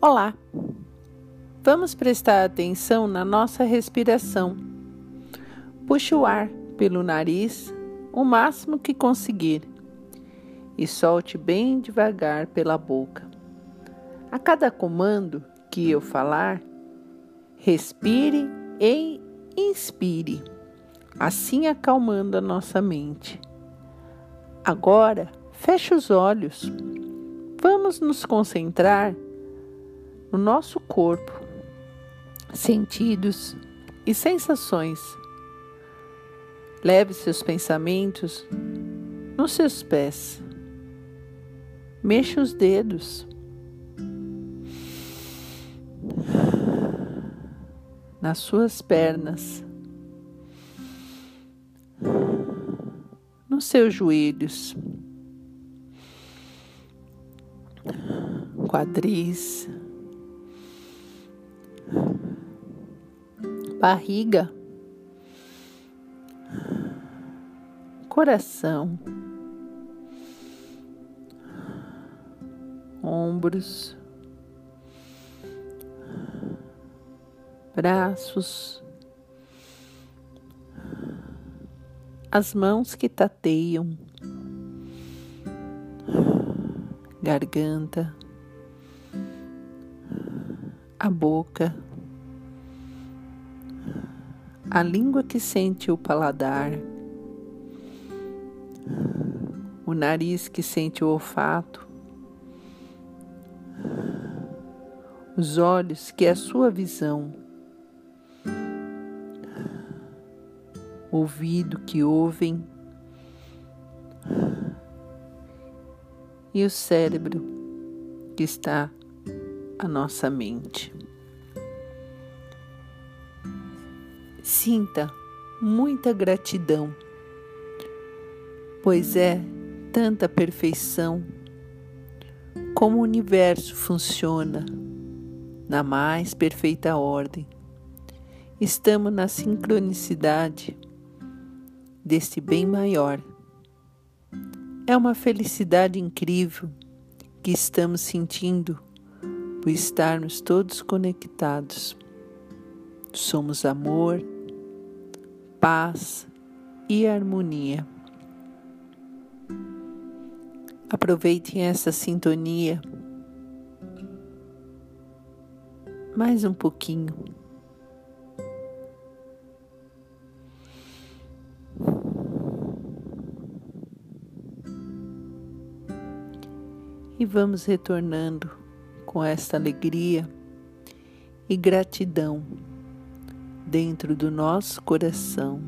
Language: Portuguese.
Olá! Vamos prestar atenção na nossa respiração. Puxe o ar pelo nariz o máximo que conseguir e solte bem devagar pela boca. A cada comando que eu falar, respire e inspire, assim acalmando a nossa mente. Agora, feche os olhos. Vamos nos concentrar no nosso corpo, sentidos e sensações. Leve seus pensamentos nos seus pés. Mexa os dedos. Nas suas pernas. Nos seus joelhos. Quadris barriga, coração, ombros, braços, as mãos que tateiam, garganta, a boca a língua que sente o paladar, o nariz que sente o olfato, os olhos que é a sua visão, ouvido que ouvem. E o cérebro que está a nossa mente. Sinta muita gratidão, pois é tanta perfeição como o universo funciona na mais perfeita ordem. Estamos na sincronicidade deste bem maior. É uma felicidade incrível que estamos sentindo por estarmos todos conectados. Somos amor paz e harmonia. Aproveitem essa sintonia mais um pouquinho. E vamos retornando com esta alegria e gratidão dentro do nosso coração.